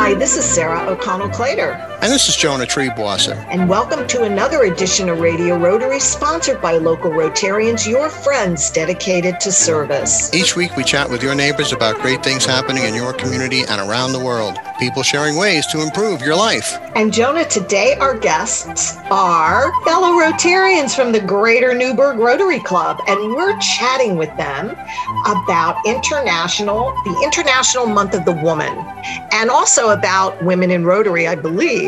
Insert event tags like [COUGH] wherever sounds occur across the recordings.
Hi, this is Sarah O'Connell Clater. And this is Jonah Triebwasser. And welcome to another edition of Radio Rotary, sponsored by local Rotarians, your friends dedicated to service. Each week, we chat with your neighbors about great things happening in your community and around the world. People sharing ways to improve your life. And Jonah, today our guests are fellow Rotarians from the Greater Newburgh Rotary Club, and we're chatting with them about international, the International Month of the Woman, and also about women in Rotary, I believe.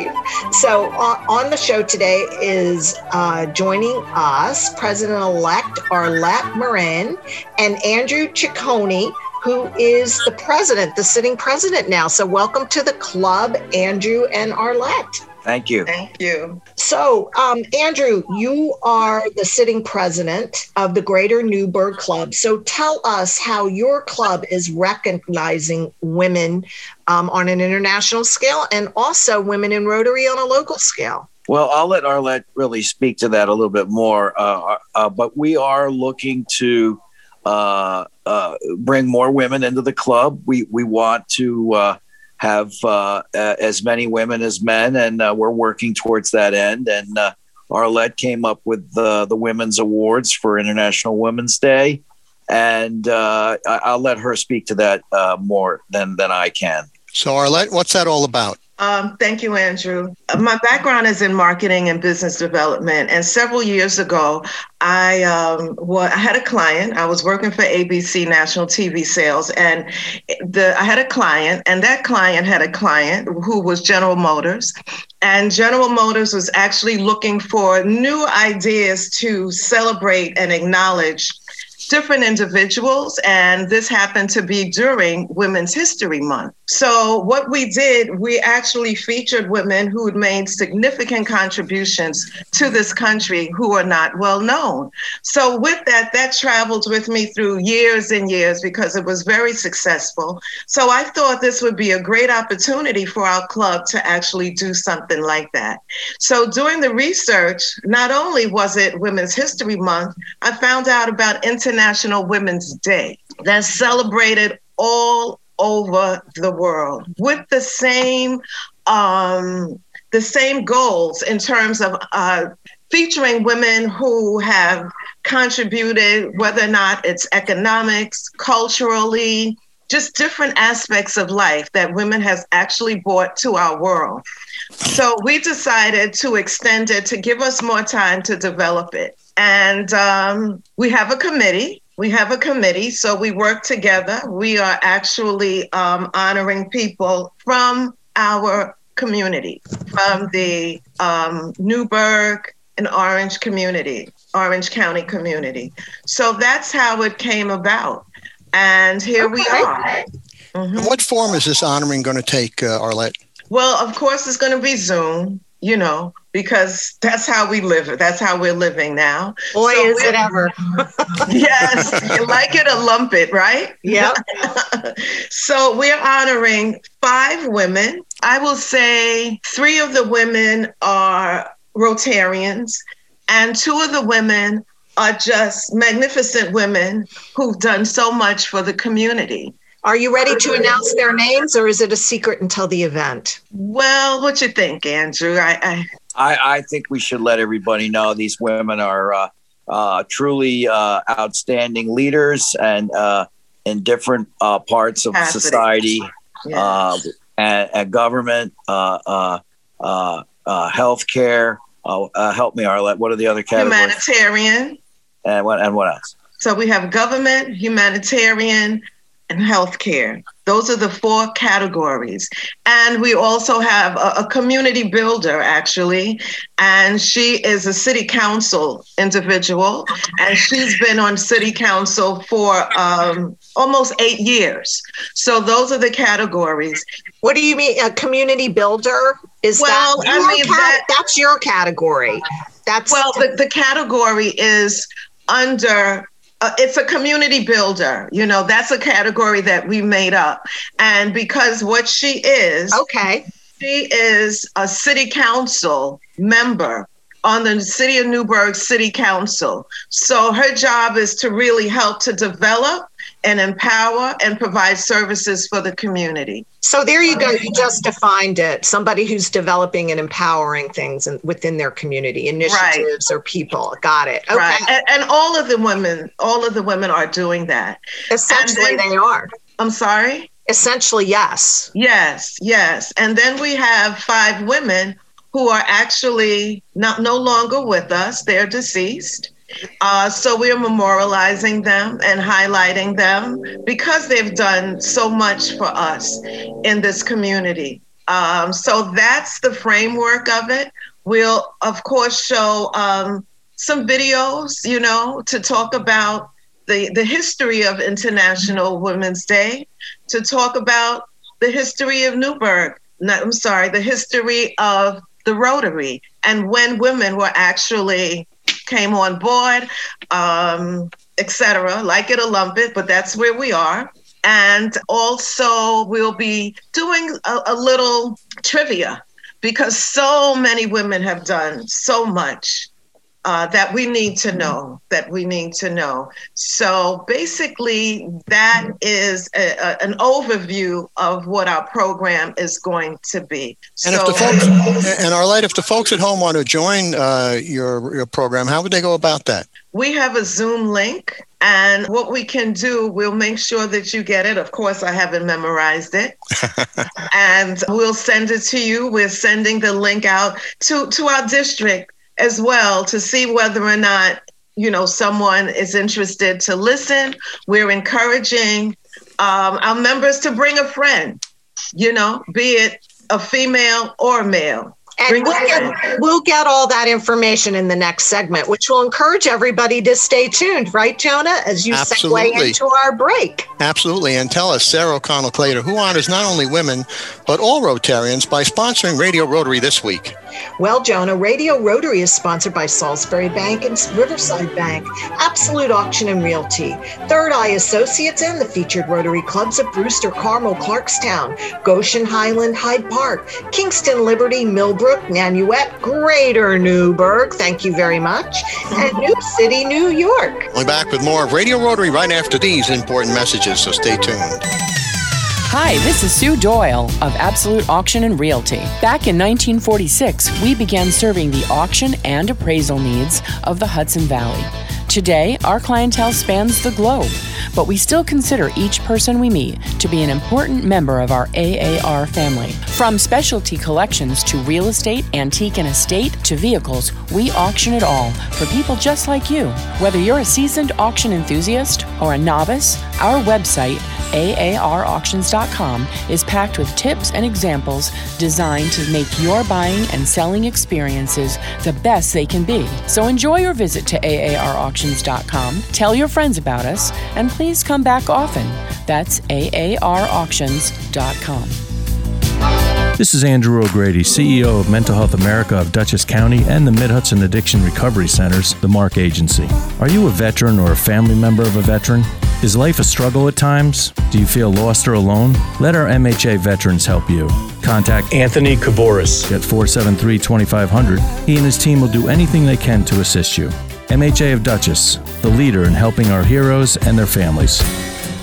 So on, on the show today is uh, joining us President-elect Arlette Morin and Andrew Ciccone, who is the president, the sitting president now. So welcome to the club, Andrew and Arlette. Thank you. Thank you. So, um, Andrew, you are the sitting president of the Greater Newburgh Club. So, tell us how your club is recognizing women um, on an international scale and also women in Rotary on a local scale. Well, I'll let Arlette really speak to that a little bit more. Uh, uh, but we are looking to uh, uh bring more women into the club. We we want to uh, have uh, as many women as men, and uh, we're working towards that end. And uh, Arlette came up with the, the Women's Awards for International Women's Day, and uh, I, will let her speak to that uh, more than than I can. So, Arlette, what's that all about? Um, thank you, Andrew. My background is in marketing and business development. And several years ago, I um, well, I had a client. I was working for ABC National TV Sales, and the I had a client, and that client had a client who was General Motors, and General Motors was actually looking for new ideas to celebrate and acknowledge different individuals, and this happened to be during Women's History Month. So, what we did, we actually featured women who had made significant contributions to this country who are not well known. So, with that, that traveled with me through years and years because it was very successful. So, I thought this would be a great opportunity for our club to actually do something like that. So, doing the research, not only was it Women's History Month, I found out about International Women's Day that's celebrated all over the world with the same um, the same goals in terms of uh, featuring women who have contributed, whether or not it's economics, culturally, just different aspects of life that women has actually brought to our world. So we decided to extend it to give us more time to develop it. And um, we have a committee we have a committee, so we work together. We are actually um, honoring people from our community, from the um, Newburgh and Orange community, Orange County community. So that's how it came about. And here okay. we are. Mm-hmm. What form is this honoring going to take, uh, Arlette? Well, of course, it's going to be Zoom you know, because that's how we live. That's how we're living now. Boy, so is it ever. [LAUGHS] yes, you like it or lump it, right? Yeah. [LAUGHS] so we're honoring five women. I will say three of the women are Rotarians, and two of the women are just magnificent women who've done so much for the community. Are you ready to announce their names or is it a secret until the event? Well, what you think, Andrew? I I, I, I think we should let everybody know these women are uh, uh, truly uh, outstanding leaders and uh, in different uh, parts of Capacity. society uh, and, and, government, healthcare. help me, Arlette. What are the other categories? Humanitarian. And what and what else? So we have government, humanitarian, and healthcare. Those are the four categories. And we also have a, a, community builder, actually, and she is a city council individual, and she's been on city council for um, almost eight years. So those are the categories. What do you mean, a community builder? Is well, that I mean, that, that's your category. That's well, the, the category is under uh, it's a community builder. You know, that's a category that we made up. And because what she is, okay, she is a city council member on the City of Newburgh City Council. So her job is to really help to develop and empower and provide services for the community. So there you go. You just defined it. Somebody who's developing and empowering things in, within their community, initiatives right. or people. Got it. Okay. Right. And, and, all of the women, all of the women are doing that. Essentially, then, they are. I'm sorry. Essentially, yes. Yes, yes. And then we have five women who are actually not no longer with us. They're deceased. Uh, so we're memorializing them and highlighting them because they've done so much for us in this community. Um, so that's the framework of it. We'll, of course, show um, some videos, you know, to talk about the, the history of International Women's Day, to talk about the history of Newburgh. No, I'm sorry, the history of the Rotary and when women were actually came on board, um, etc. Like lump it, but that's where we are. And also, we'll be doing a, a little trivia because so many women have done so much uh, that we need to know that we need to know. So basically that is a, a, an overview of what our program is going to be. And so, if the folks and Arlette, if the folks at home want to join uh, your, your program how would they go about that? We have a zoom link and what we can do we'll make sure that you get it. Of course i haven't memorized it. [LAUGHS] And we'll send it to you. We're sending the link out to to our district as well to see whether or not you know someone is interested to listen. We're encouraging um, our members to bring a friend you know be it a female or male and we'll get, we'll get all that information in the next segment, which will encourage everybody to stay tuned, right, Jonah, as you Absolutely. segue into our break. Absolutely. And tell us, Sarah O'Connell Clater, who honors not only women, but all Rotarians by sponsoring Radio Rotary this week. Well, Jonah, Radio Rotary is sponsored by Salisbury Bank and Riverside Bank, Absolute Auction and Realty, Third Eye Associates, and the featured Rotary clubs of Brewster, Carmel, Clarkstown, Goshen, Highland, Hyde Park, Kingston, Liberty, Millbrook, Nanuet, Greater Newburgh, thank you very much, and New City, New York. We'll be back with more of Radio Rotary right after these important messages, so stay tuned. Hi, this is Sue Doyle of Absolute Auction and Realty. Back in 1946, we began serving the auction and appraisal needs of the Hudson Valley. Today, our clientele spans the globe, but we still consider each person we meet to be an important member of our AAR family. From specialty collections to real estate, antique and estate to vehicles, we auction it all for people just like you. Whether you're a seasoned auction enthusiast or a novice, our website AARauctions.com is packed with tips and examples designed to make your buying and selling experiences the best they can be. So enjoy your visit to AARauctions.com, tell your friends about us, and please come back often. That's AARauctions.com. This is Andrew O'Grady, CEO of Mental Health America of Dutchess County and the Mid Hudson Addiction Recovery Centers, the MARC Agency. Are you a veteran or a family member of a veteran? Is life a struggle at times? Do you feel lost or alone? Let our MHA veterans help you. Contact Anthony Kaboris at 473 2500. He and his team will do anything they can to assist you. MHA of Dutchess, the leader in helping our heroes and their families.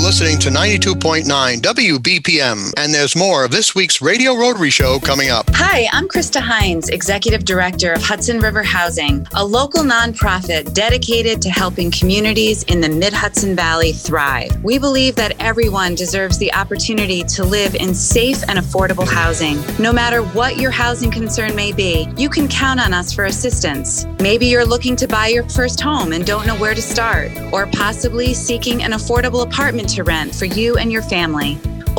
Listening to 92.9 WBPM, and there's more of this week's Radio Rotary Show coming up. Hi, I'm Christa Hines, Executive Director of Hudson River Housing, a local nonprofit dedicated to helping communities in the Mid Hudson Valley thrive. We believe that everyone deserves the opportunity to live in safe and affordable housing. No matter what your housing concern may be, you can count on us for assistance. Maybe you're looking to buy your first home and don't know where to start, or possibly seeking an affordable apartment to rent for you and your family.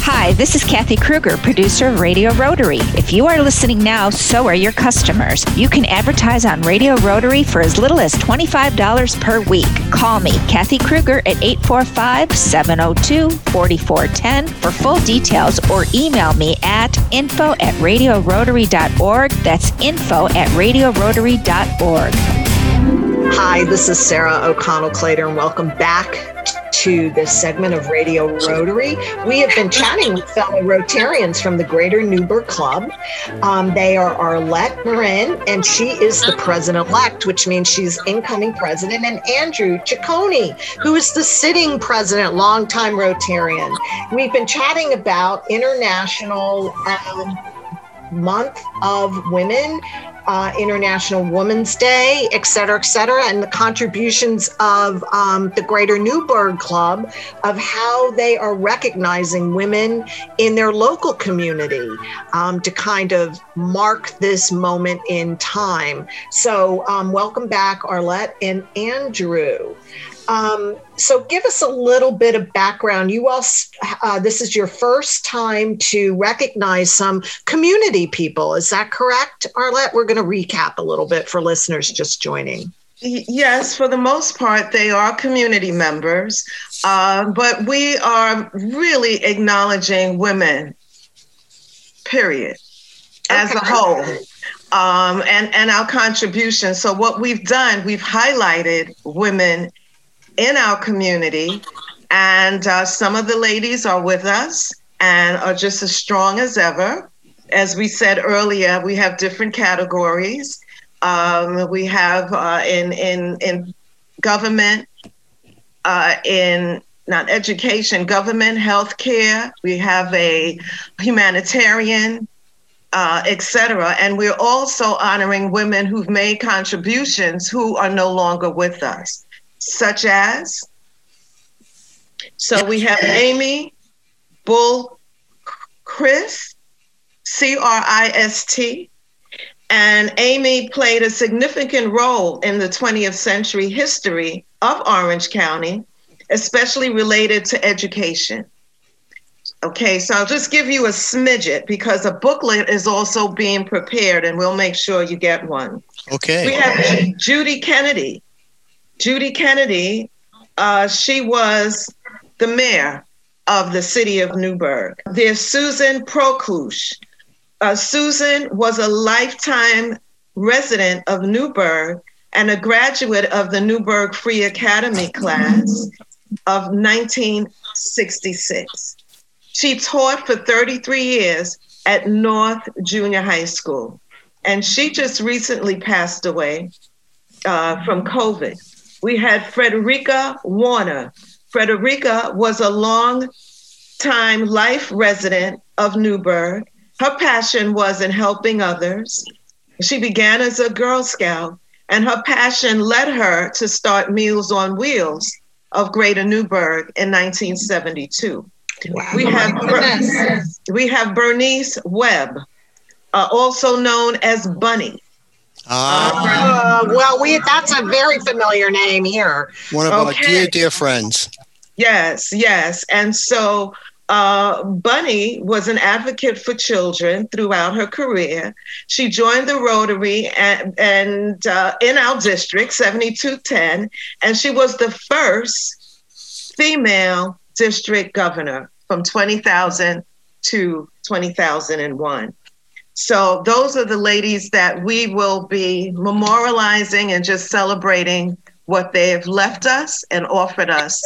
Hi, this is Kathy Kruger, producer of Radio Rotary. If you are listening now, so are your customers. You can advertise on Radio Rotary for as little as $25 per week. Call me, Kathy Kruger, at 845 702 4410 for full details or email me at info at radiorotary.org. That's info at radiorotary.org. Hi, this is Sarah O'Connell Clater, and welcome back to this segment of Radio Rotary. We have been chatting with fellow Rotarians from the Greater Newburgh Club. Um, they are Arlette Morin, and she is the president elect, which means she's incoming president, and Andrew Ciccone, who is the sitting president, longtime Rotarian. We've been chatting about International. Um, month of women uh, International Women's Day, et cetera, et cetera, and the contributions of um, the Greater Newburgh Club of how they are recognizing women in their local community um, to kind of mark this moment in time. So, um, welcome back, Arlette and Andrew. Um, so, give us a little bit of background. You all, uh, this is your first time to recognize some community people. Is that correct, Arlette? We're going to recap a little bit for listeners just joining. Yes, for the most part, they are community members, uh, but we are really acknowledging women, period, as a whole. Um, and, and our contribution. So, what we've done, we've highlighted women in our community. And uh, some of the ladies are with us and are just as strong as ever. As we said earlier, we have different categories. Um, we have uh, in in in government, uh, in not education, government, healthcare. We have a humanitarian, uh, etc. And we're also honoring women who've made contributions who are no longer with us such as so we have Amy Bull Crist, C R I S T. And Amy played a significant role in the 20th century history of Orange County, especially related to education. Okay, so I'll just give you a smidget because a booklet is also being prepared and we'll make sure you get one. Okay. We have Judy Kennedy, Judy Kennedy, uh, she was the mayor of the city of Newburgh. There's Susan Prokush. Uh, Susan was a lifetime resident of Newburgh and a graduate of the Newburgh Free Academy class of 1966. She taught for 33 years at North Junior High School, and she just recently passed away uh, from COVID we had Frederica Warner. Frederica was a long time life resident of Newburgh. Her passion was in helping others. She began as a Girl Scout, and her passion led her to start Meals on Wheels of Greater Newburgh in 1972. Wow. We have we have Bernice Webb, uh, also known as Bunny. Uh, well, we that's a very familiar name here. One of okay. our dear, dear friends. Yes, yes. And so uh, Bunny was an advocate for children throughout her career. She joined the Rotary and, and uh, in our district, 7210, and she was the first female district governor from 20,000 to 20,001. So those are the ladies that we will be memorializing and just celebrating what they've left us and offered us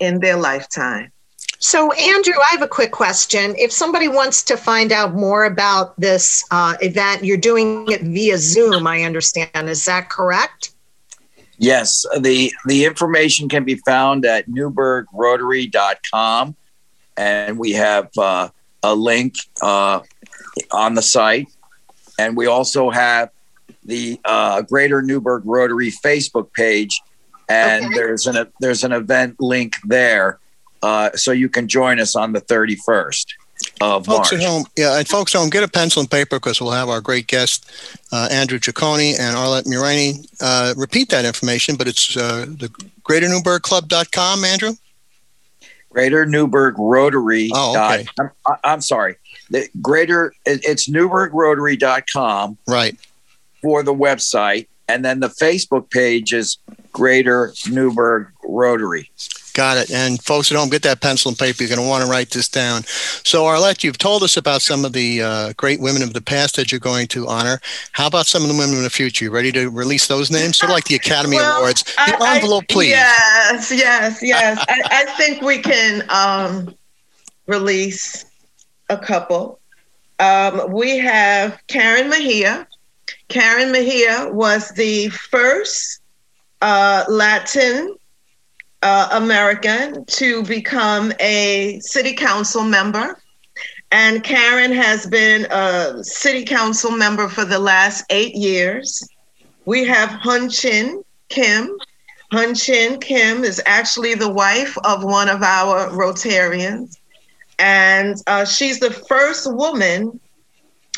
in their lifetime. So, Andrew, I have a quick question. If somebody wants to find out more about this uh, event, you're doing it via Zoom, I understand. Is that correct? Yes. The, the information can be found at newburghrotary.com and we have uh, a link uh, on the site, and we also have the uh, Greater Newburgh Rotary Facebook page, and Okay. there's an there's an event link there, uh, so you can join us on the 31st of Folks March. at home, yeah, and folks at home, get a pencil and paper because we'll have our great guest, uh, Andrew Ciccone and Arlette Murani, uh, repeat that information, but it's uh, the greaternewburghclub.com, Andrew? Greater Newburgh Rotary. Oh, okay. I'm, I'm sorry. The Greater it- it's newburghrotary.com Right. for the website, and then the Facebook page is Greater Newburgh Rotary. Got it. And folks at home, get that pencil and paper. You're going to want to write this down. So, Arlette, you've told us about some of the uh, great women of the past that you're going to honor. How about some of the women of the future? You ready to release those names? Sort of like the Academy Well, Awards. The I- envelope, please. Yes, yes, yes. I, I think we can um, release a couple. Um, we have Karen Mejia. Karen Mejia was the first uh, Latin uh, American to become a city council member. And Karen has been a city council member for the last eight years. We have Hyun Chin Kim. Hyun Chin Kim is actually the wife of one of our Rotarians. And uh, she's the first woman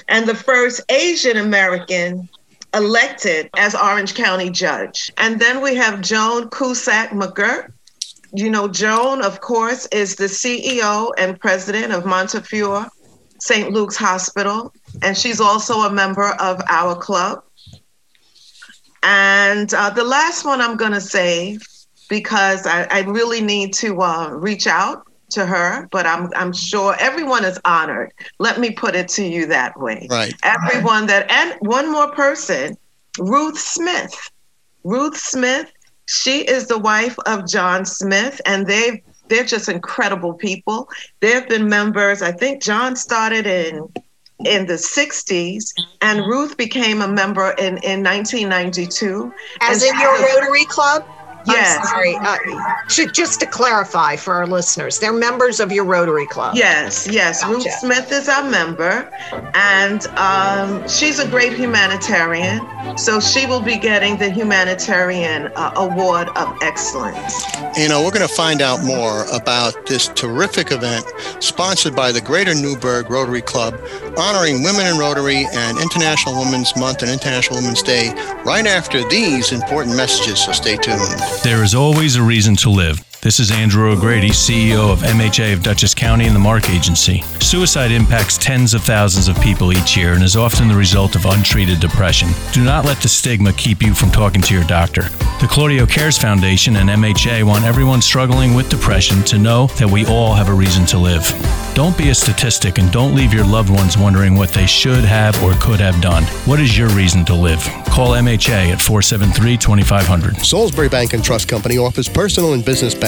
and the first Asian American elected as Orange County judge. And then we have Joan Cusack McGuirk. You know, Joan, of course, is the CEO and president of Montefiore St. Luke's Hospital, and she's also a member of our club. And uh, the last one I'm going to say, because I, I really need to uh, reach out to her, but I'm, I'm sure everyone is honored. Let me put it to you that way Right. everyone that and one more person ruth smith ruth smith she is the wife of john smith and they've they're just incredible people they've been members i think john started in in the 60s and ruth became a member in in 1992 As in your was- Rotary Club? Yes. I'm sorry. Uh, to, just to clarify for our listeners, they're members of your Rotary Club. Yes, yes. Ruth Smith is our member, and um, she's a great humanitarian. So she will be getting the Humanitarian uh, Award of Excellence. You know, we're going to find out more about this terrific event sponsored by the Greater Newburgh Rotary Club, honoring women in Rotary and International Women's Month and International Women's Day right after these important messages. So stay tuned. There is always a reason to live. This is Andrew O'Grady, CEO of MHA of Dutchess County and the MARC Agency. Suicide impacts tens of thousands of people each year and is often the result of untreated depression. Do not let the stigma keep you from talking to your doctor. The Claudio Cares Foundation and MHA want everyone struggling with depression to know that we all have a reason to live. Don't be a statistic and don't leave your loved ones wondering what they should have or could have done. What is your reason to live? Call MHA at 473 2500. Salisbury Bank and Trust Company offers personal and business banking,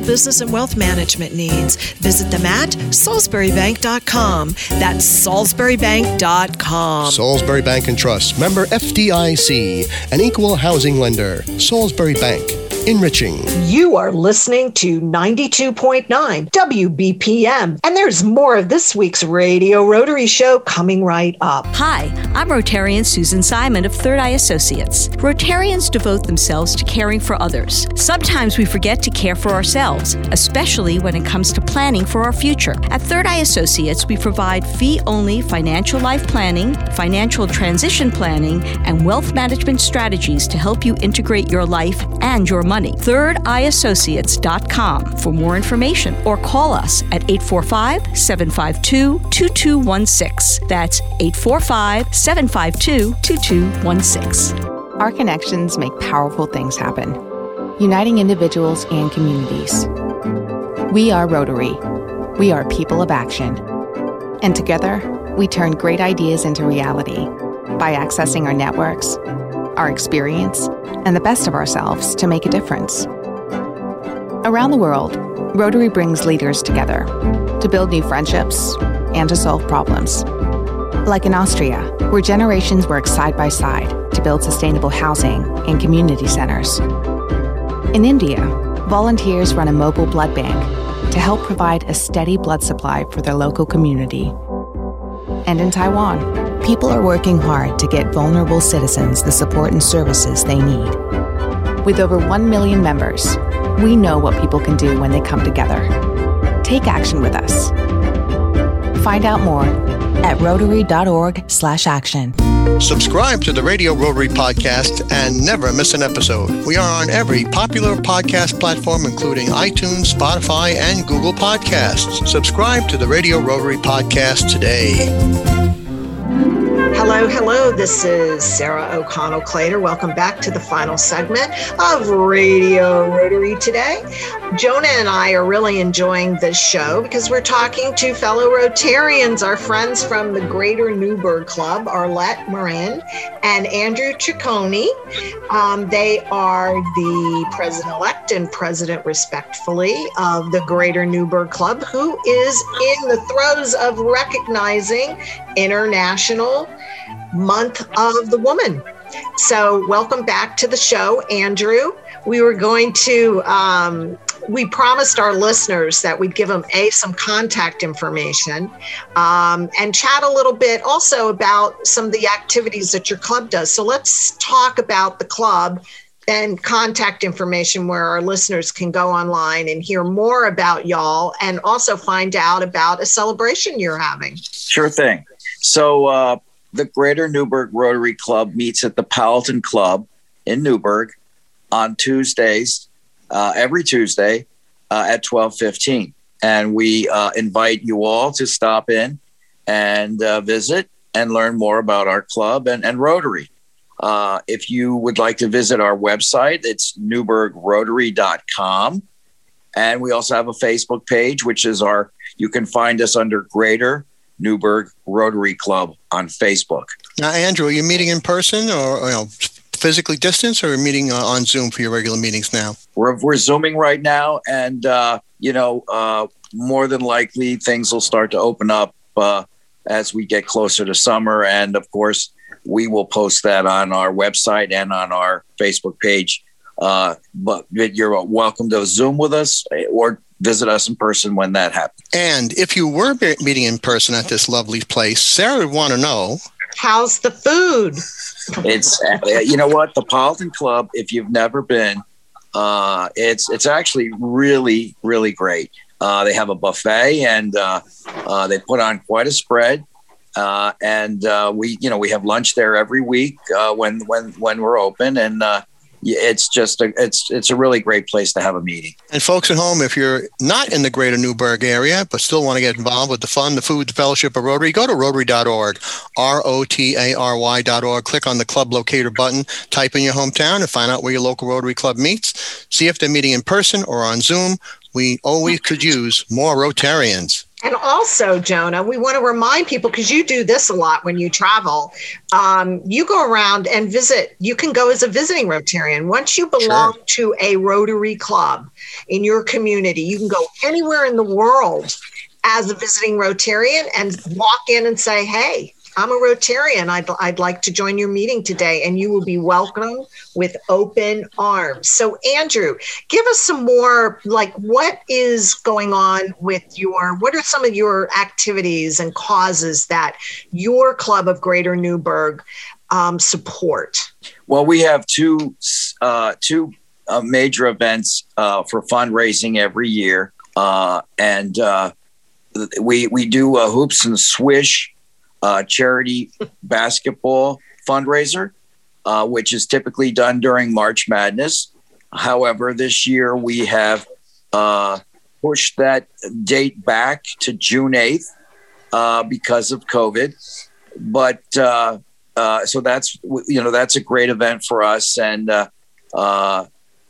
business and wealth management needs. Visit them at salisburybank.com. That's salisburybank.com. Salisbury Bank and Trust, member FDIC, an equal housing lender. Salisbury Bank, enriching. You are listening to 92.9 WBPM, and there's more of this week's Radio Rotary Show coming right up. Hi, I'm Rotarian Susan Simon of Third Eye Associates. Rotarians devote themselves to caring for others. Sometimes we forget to care for ourselves, especially when it comes to planning for our future. At Third Eye Associates, we provide fee only financial life planning, financial transition planning, and wealth management strategies to help you integrate your life and your money. ThirdEyeAssociates.com for more information or call us at 845 752 2216. That's 845 752 2216. Our connections make powerful things happen, uniting individuals and communities. We are Rotary. We are people of action. And together, we turn great ideas into reality by accessing our networks, our experience, and the best of ourselves to make a difference. Around the world, Rotary brings leaders together to build new friendships and to solve problems. Like in Austria, where generations work side by side to build sustainable housing and community centers. In India, volunteers run a mobile blood bank to help provide a steady blood supply for their local community. And in Taiwan, people are working hard to get vulnerable citizens the support and services they need. With over 1 million members, we know what people can do when they come together. Take action with us. Find out more at rotary.org/action. Subscribe to the Radio Rotary podcast and never miss an episode. We are on every popular podcast platform, including iTunes, Spotify, and Google Podcasts. Subscribe to the Radio Rotary podcast today. Hello, hello. This is Sarah O'Connell Clater. Welcome back to the final segment of Radio Rotary today. Jonah and I are really enjoying this show because we're talking to fellow Rotarians, our friends from the Greater Newburgh Club, Arlette Morin and Andrew Ciccone. Um, they are the president elect and president, respectfully, of the Greater Newburgh Club, who is in the throes of recognizing International Month of the Woman. So, welcome back to the show, Andrew. We were going to, um, we promised our listeners that we'd give them a some contact information um, and chat a little bit also about some of the activities that your club does. So, let's talk about the club and contact information where our listeners can go online and hear more about y'all and also find out about a celebration you're having. Sure thing. So, uh, the Greater Newburgh Rotary Club meets at the Powelton Club in Newburgh on Tuesdays, uh, every Tuesday uh, at twelve fifteen, and we uh, invite you all to stop in and uh, visit and learn more about our club and, and Rotary. Uh, if you would like to visit our website, it's newburghrotary.com. And we also have a Facebook page, which is our, you can find us under Greater Newburgh Rotary Club on Facebook. Now, Andrew, are you meeting in person or you know, physically distanced, or are you meeting uh, on Zoom for your regular meetings now? We're, we're Zooming right now, and uh, you know, uh, more than likely things will start to open up uh, as we get closer to summer, and of course, we will post that on our website and on our Facebook page. Uh, but you're welcome to Zoom with us or visit us in person when that happens. And if you were meeting in person at this lovely place, Sarah would want to know how's the food? It's you know what the Powelton Club. If you've never been, uh, it's it's actually really really great. Uh, they have a buffet and uh, uh they put on quite a spread. Uh, and uh, we, you know, we have lunch there every week when when when we're open, and it's just a it's it's a really great place to have a meeting. And folks at home, if you're not in the greater Newburgh area but still want to get involved with the fun, the food, the fellowship of Rotary, go to rotary.org, R O T A R Y.org. Click on the club locator button, type in your hometown, and find out where your local Rotary Club meets. See if they're meeting in person or on Zoom. We always could use more Rotarians. And also, Jonah, we want to remind people because you do this a lot when you travel. Um, you go around and visit. You can go as a visiting Rotarian. Once you belong sure. to a Rotary club in your community, you can go anywhere in the world as a visiting Rotarian and walk in and say, "Hey, I'm a Rotarian. I'd, I'd like to join your meeting today, and you will be welcome with open arms. So, Andrew, give us some more like what is going on with your, what are some of your activities and causes that your Club of Greater Newburgh um, support? Well, we have two, uh, two uh, major events uh, for fundraising every year. Uh, and uh, we, we do hoops and swish uh, charity basketball fundraiser, uh, which is typically done during March Madness. However, this year we have uh, pushed that date back to June 8th uh, because of COVID. But uh, uh, so that's you know that's a great event for us, and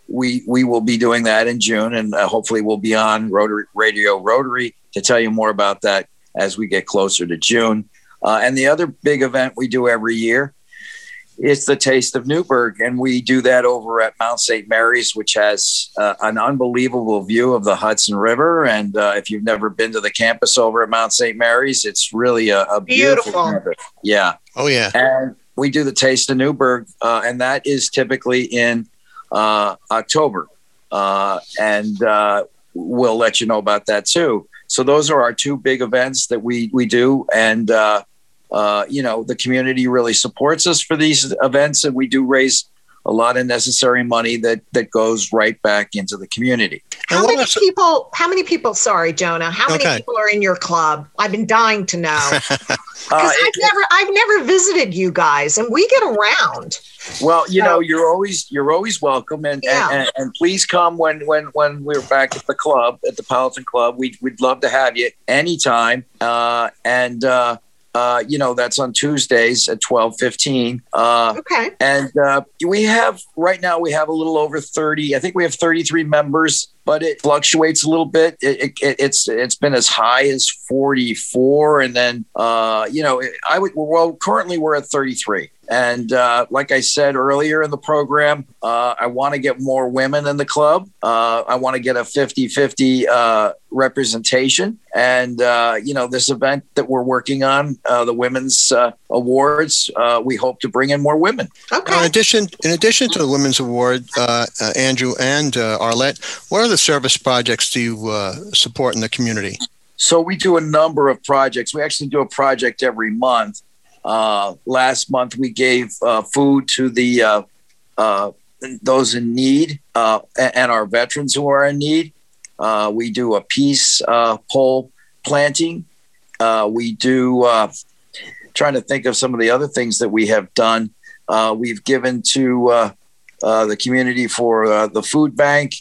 we we will be doing that in June, and hopefully we'll be on Rotary Radio Rotary to tell you more about that as we get closer to June. Uh, and the other big event we do every year is the Taste of Newburgh, and we do that over at Mount St. Mary's, which has uh, an unbelievable view of the Hudson River. And uh, if you've never been to the campus over at Mount St. Mary's, it's really a, a beautiful, Beautiful. campus. Yeah. Oh yeah. And we do the Taste of Newburgh, uh, and that is typically in uh, October. Uh, and uh, we'll let you know about that too. So those are our two big events that we we do, and uh, uh, you know the community really supports us for these events, and we do raise a lot of necessary money that that goes right back into the community. How many people? How many people? Sorry, Jonah. How many people are in your club? I've been dying to know because [LAUGHS] Uh, I've never, I've never visited you guys, and we get around. Well, you know, you're always you're always welcome, and, Yeah. and, and and please come when when when we're back at the club at the Powelton Club. We we'd love to have you anytime. Uh, and uh, uh, you know that's on Tuesdays at twelve fifteen. Uh, okay. And uh, we have right now we have a little over thirty. I think we have thirty three members, but it fluctuates a little bit. It, it, it's it's been as high as forty four, and then uh, you know I would well currently we're at thirty three. And uh, like I said earlier in the program, uh, I want to get more women in the club. Uh, I want to get a 50 50 uh, representation. And, uh, you know, this event that we're working on, uh, the Women's uh, Awards, uh, we hope to bring in more women. Okay. In addition, in addition to the Women's Award, uh, uh, Andrew and uh, Arlette, what other service projects do you uh, support in the community? So we do a number of projects. We actually do a project every month. Uh, last month we gave uh, food to the uh, uh, those in need uh, and our veterans who are in need. We do a peace pole planting. We do trying to think of some of the other things that we have done. We've given to the community for the food bank.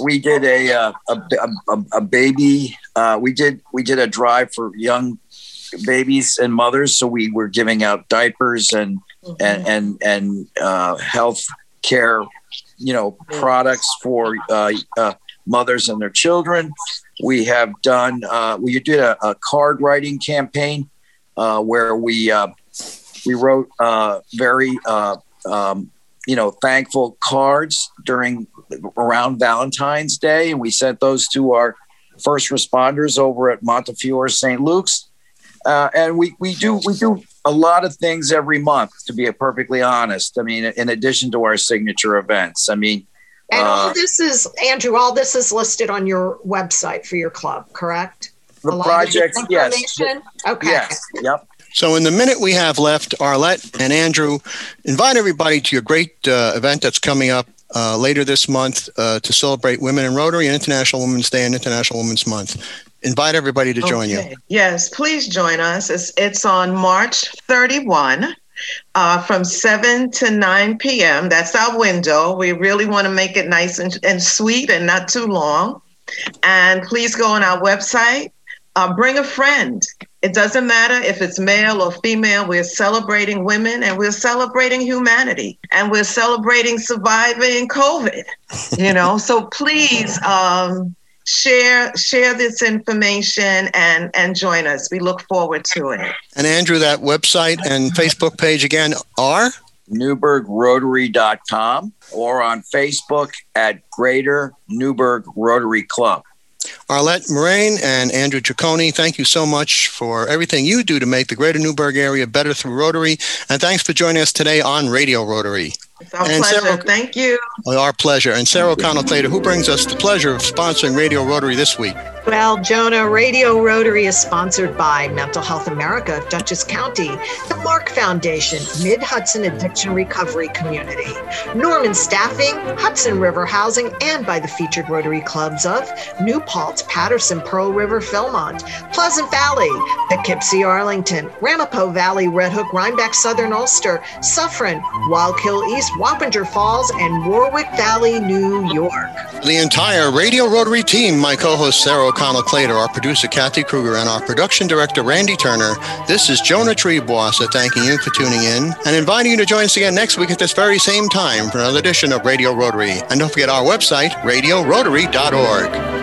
We did a a, a, a- baby. We did we did a drive for young babies and mothers. So we were giving out diapers and and and and uh, health care, you know, products for uh, uh, mothers and their children. We have done. Uh, we did a, a card writing campaign uh, where we uh, we wrote uh, very uh, um, you know thankful cards during around Valentine's Day, and we sent those to our first responders over at Montefiore St. Luke's. Uh, and we, we do we do a lot of things every month to be perfectly honest. I mean, in addition to our signature events, I mean, And all uh, this is Andrew. All this is listed on your website for your club, correct? the A lot of this projects, yes. Okay. yes, yep. So, in the minute we have left, Arlette and Andrew, invite everybody to your great uh, event that's coming up uh, later this month uh, to celebrate Women in Rotary and International Women's Day and International Women's Month. Invite everybody to join you. Yes, please join us. It's, it's on March 31 uh, from 7 to 9 p.m. That's our window. We really want to make it nice and, and sweet and not too long. And please go on our website. Uh, bring a friend. It doesn't matter if it's male or female. We're celebrating women and we're celebrating humanity and we're celebrating surviving COVID. You know, so please um, share share this information and and join us. We look forward to it. And Andrew, that website and Facebook page again are NewburghRotary.com or on Facebook at Greater Newburgh Rotary Club. Arlette Morin and Andrew Ciccone, thank you so much for everything you do to make the greater Newburgh area better through Rotary. And thanks for joining us today on Radio Rotary. It's our And pleasure. Sarah- Thank you. Oh, our pleasure. And Sarah O'Connell Clater, who brings us the pleasure of sponsoring Radio Rotary this week. Well, Jonah, Radio Rotary is sponsored by Mental Health America of Dutchess County, the MARC Foundation, Mid Hudson Addiction Recovery Community, Norman Staffing, Hudson River Housing, and by the featured Rotary clubs of New Paltz, Patterson, Pearl River, Philmont, Pleasant Valley, Poughkeepsie, Arlington, Ramapo Valley, Red Hook, Rhinebeck, Southern Ulster, Suffern, Wallkill, East West Wappinger Falls and Warwick Valley, New York. The entire Radio Rotary team, my co host Sarah O'Connell Clater, our producer Kathy Kruger, and our production director Randy Turner, this is Jonah Triebwasser thanking you for tuning in and inviting you to join us again next week at this very same time for another edition of Radio Rotary. And don't forget our website, radiorotary.org.